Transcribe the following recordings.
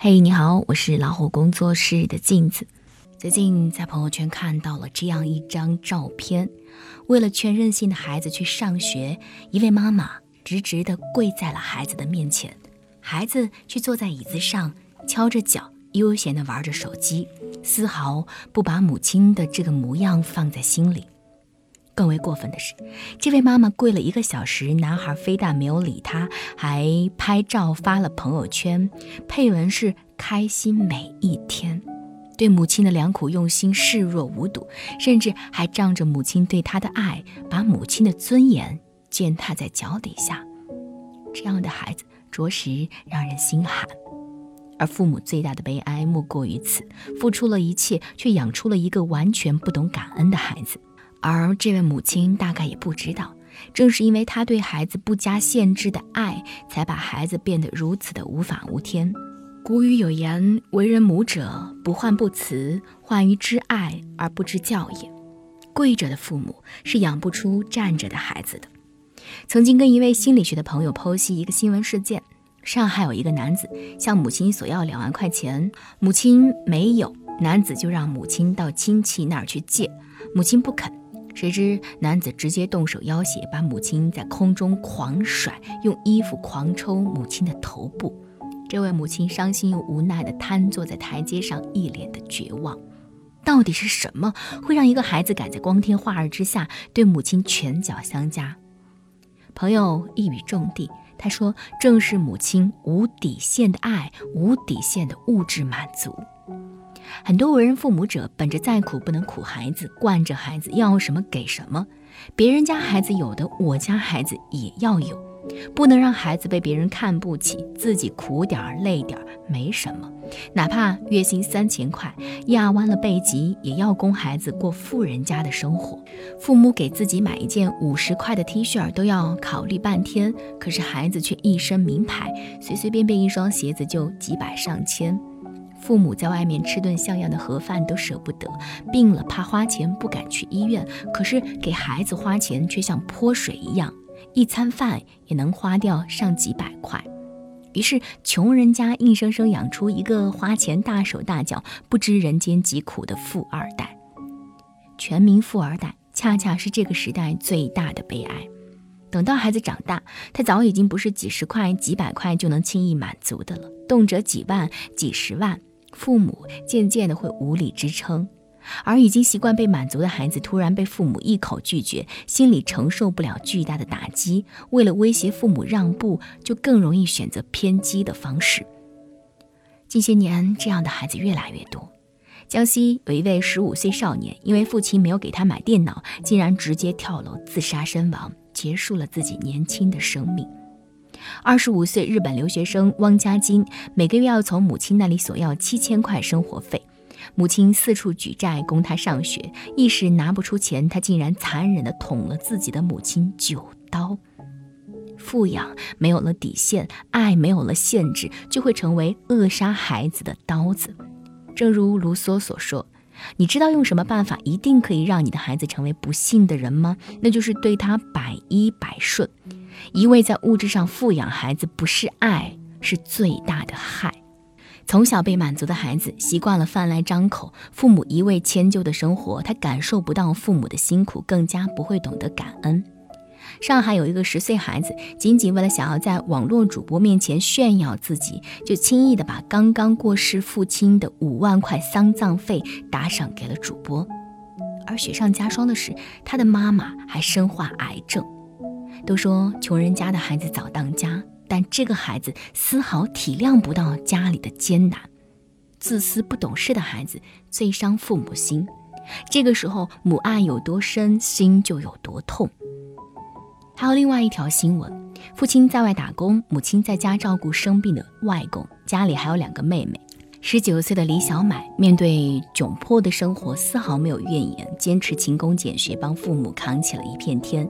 嘿，你好，我是老虎工作室的镜子。最近在朋友圈看到了这样一张照片，为了劝任性的孩子去上学，一位妈妈直直地跪在了孩子的面前，孩子却坐在椅子上，敲着脚，悠闲地玩着手机，丝毫不把母亲的这个模样放在心里。更为过分的是，这位妈妈跪了一个小时，男孩非但没有理她，还拍照发了朋友圈，配文是“开心每一天”，对母亲的良苦用心视若无睹，甚至还仗着母亲对他的爱，把母亲的尊严践踏在脚底下。这样的孩子着实让人心寒。而父母最大的悲哀莫过于此：付出了一切，却养出了一个完全不懂感恩的孩子。而这位母亲大概也不知道，正是因为她对孩子不加限制的爱，才把孩子变得如此的无法无天。古语有言：“为人母者，不患不慈，患于知爱而不知教也。”跪着的父母是养不出站着的孩子的。曾经跟一位心理学的朋友剖析一个新闻事件：上海有一个男子向母亲索要两万块钱，母亲没有，男子就让母亲到亲戚那儿去借，母亲不肯。谁知男子直接动手要挟，把母亲在空中狂甩，用衣服狂抽母亲的头部。这位母亲伤心又无奈地瘫坐在台阶上，一脸的绝望。到底是什么会让一个孩子敢在光天化日之下对母亲拳脚相加？朋友一语中的，他说：“正是母亲无底线的爱，无底线的物质满足。”很多为人父母者，本着再苦不能苦孩子，惯着孩子要什么给什么，别人家孩子有的，我家孩子也要有，不能让孩子被别人看不起，自己苦点儿累点儿没什么，哪怕月薪三千块，压弯了背脊也要供孩子过富人家的生活。父母给自己买一件五十块的 T 恤都要考虑半天，可是孩子却一身名牌，随随便便一双鞋子就几百上千。父母在外面吃顿像样的盒饭都舍不得，病了怕花钱不敢去医院，可是给孩子花钱却像泼水一样，一餐饭也能花掉上几百块。于是穷人家硬生生养出一个花钱大手大脚、不知人间疾苦的富二代。全民富二代恰恰是这个时代最大的悲哀。等到孩子长大，他早已经不是几十块、几百块就能轻易满足的了，动辄几万、几十万。父母渐渐的会无力支撑，而已经习惯被满足的孩子突然被父母一口拒绝，心里承受不了巨大的打击。为了威胁父母让步，就更容易选择偏激的方式。近些年，这样的孩子越来越多。江西有一位十五岁少年，因为父亲没有给他买电脑，竟然直接跳楼自杀身亡，结束了自己年轻的生命。二十五岁日本留学生汪家金每个月要从母亲那里索要七千块生活费，母亲四处举债供他上学，一时拿不出钱，他竟然残忍地捅了自己的母亲九刀。富养没有了底线，爱没有了限制，就会成为扼杀孩子的刀子。正如卢梭所说：“你知道用什么办法一定可以让你的孩子成为不幸的人吗？那就是对他百依百顺。”一味在物质上富养孩子，不是爱，是最大的害。从小被满足的孩子，习惯了饭来张口，父母一味迁就的生活，他感受不到父母的辛苦，更加不会懂得感恩。上海有一个十岁孩子，仅仅为了想要在网络主播面前炫耀自己，就轻易的把刚刚过世父亲的五万块丧葬费打赏给了主播。而雪上加霜的是，他的妈妈还身患癌症。都说穷人家的孩子早当家，但这个孩子丝毫体谅不到家里的艰难。自私不懂事的孩子最伤父母心，这个时候母爱有多深，心就有多痛。还有另外一条新闻：父亲在外打工，母亲在家照顾生病的外公，家里还有两个妹妹。十九岁的李小满面对窘迫的生活，丝毫没有怨言，坚持勤工俭学，帮父母扛起了一片天。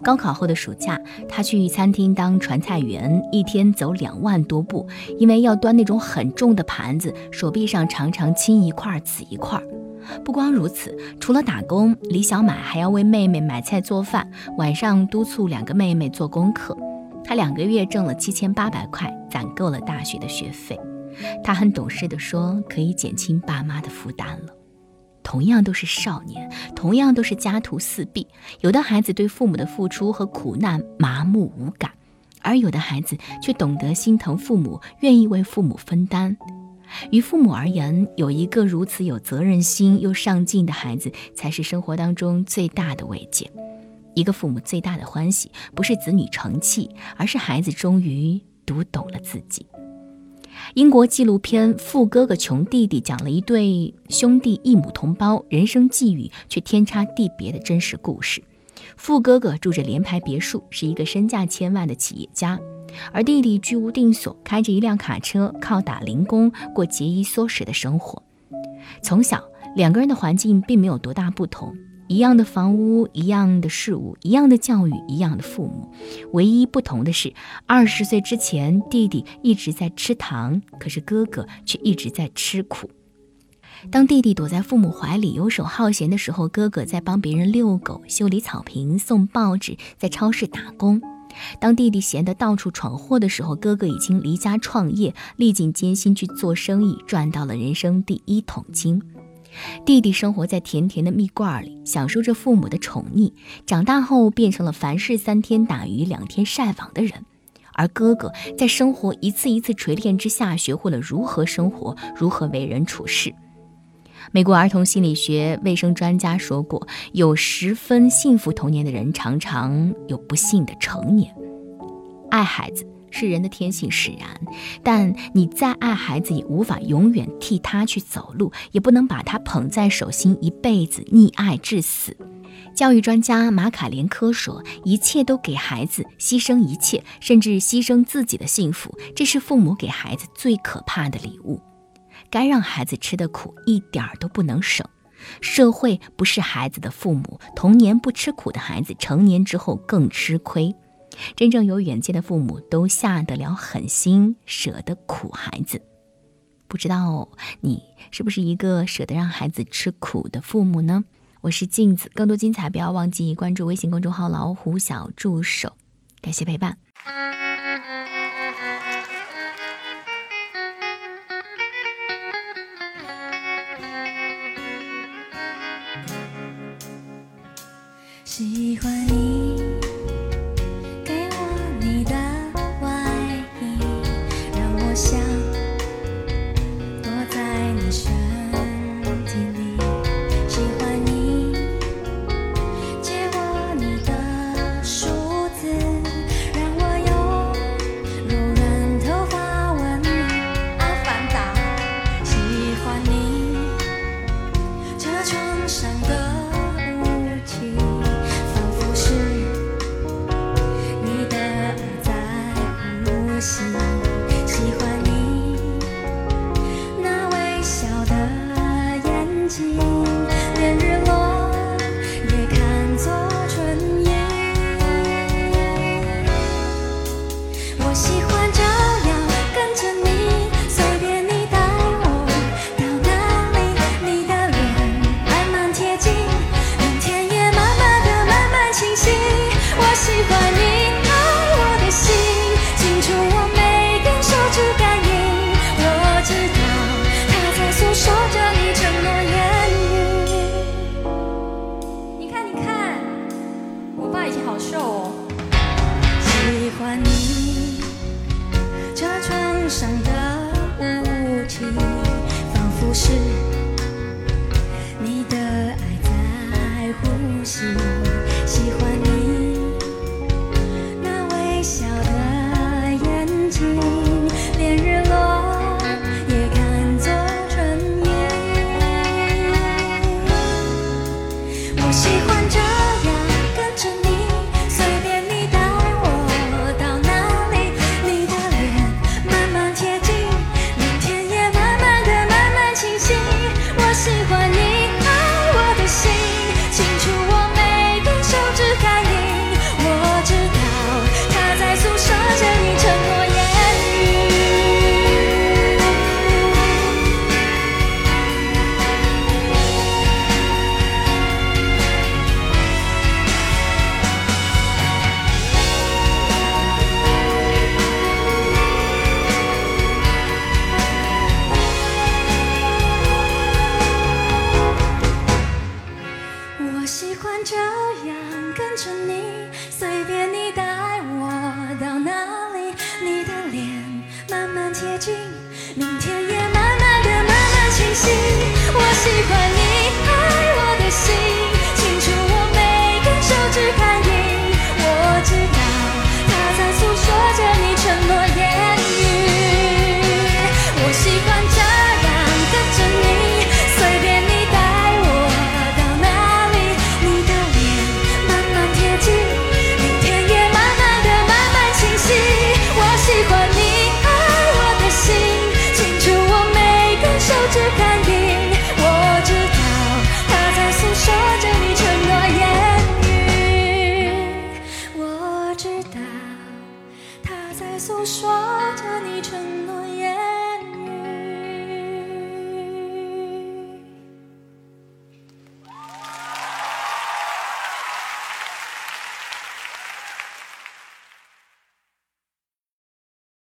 高考后的暑假，他去餐厅当传菜员，一天走两万多步，因为要端那种很重的盘子，手臂上常常青一块紫一块。不光如此，除了打工，李小满还要为妹妹买菜做饭，晚上督促两个妹妹做功课。他两个月挣了七千八百块，攒够了大学的学费。他很懂事的说：“可以减轻爸妈的负担了。”同样都是少年，同样都是家徒四壁，有的孩子对父母的付出和苦难麻木无感，而有的孩子却懂得心疼父母，愿意为父母分担。于父母而言，有一个如此有责任心又上进的孩子，才是生活当中最大的慰藉。一个父母最大的欢喜，不是子女成器，而是孩子终于读懂了自己。英国纪录片《富哥哥穷弟弟》讲了一对兄弟异母同胞人生际遇却天差地别的真实故事。富哥哥住着联排别墅，是一个身价千万的企业家。而弟弟居无定所，开着一辆卡车，靠打零工过节衣缩食的生活。从小，两个人的环境并没有多大不同，一样的房屋，一样的事物，一样的教育，一样的父母。唯一不同的是，二十岁之前，弟弟一直在吃糖，可是哥哥却一直在吃苦。当弟弟躲在父母怀里游手好闲的时候，哥哥在帮别人遛狗、修理草坪、送报纸，在超市打工。当弟弟闲得到处闯祸的时候，哥哥已经离家创业，历尽艰辛去做生意，赚到了人生第一桶金。弟弟生活在甜甜的蜜罐里，享受着父母的宠溺，长大后变成了凡事三天打鱼两天晒网的人。而哥哥在生活一次一次锤炼之下，学会了如何生活，如何为人处事。美国儿童心理学卫生专家说过，有十分幸福童年的人，常常有不幸的成年。爱孩子是人的天性使然，但你再爱孩子，也无法永远替他去走路，也不能把他捧在手心一辈子溺爱至死。教育专家马卡连科说：“一切都给孩子，牺牲一切，甚至牺牲自己的幸福，这是父母给孩子最可怕的礼物。”该让孩子吃的苦一点儿都不能省。社会不是孩子的父母，童年不吃苦的孩子，成年之后更吃亏。真正有远见的父母都下得了狠心，舍得苦孩子。不知道你是不是一个舍得让孩子吃苦的父母呢？我是镜子，更多精彩不要忘记关注微信公众号“老虎小助手”。感谢陪伴。我想躲在你身体里喜欢你借我你的梳子让我用柔软头发吻你好烦躁喜欢你车窗上的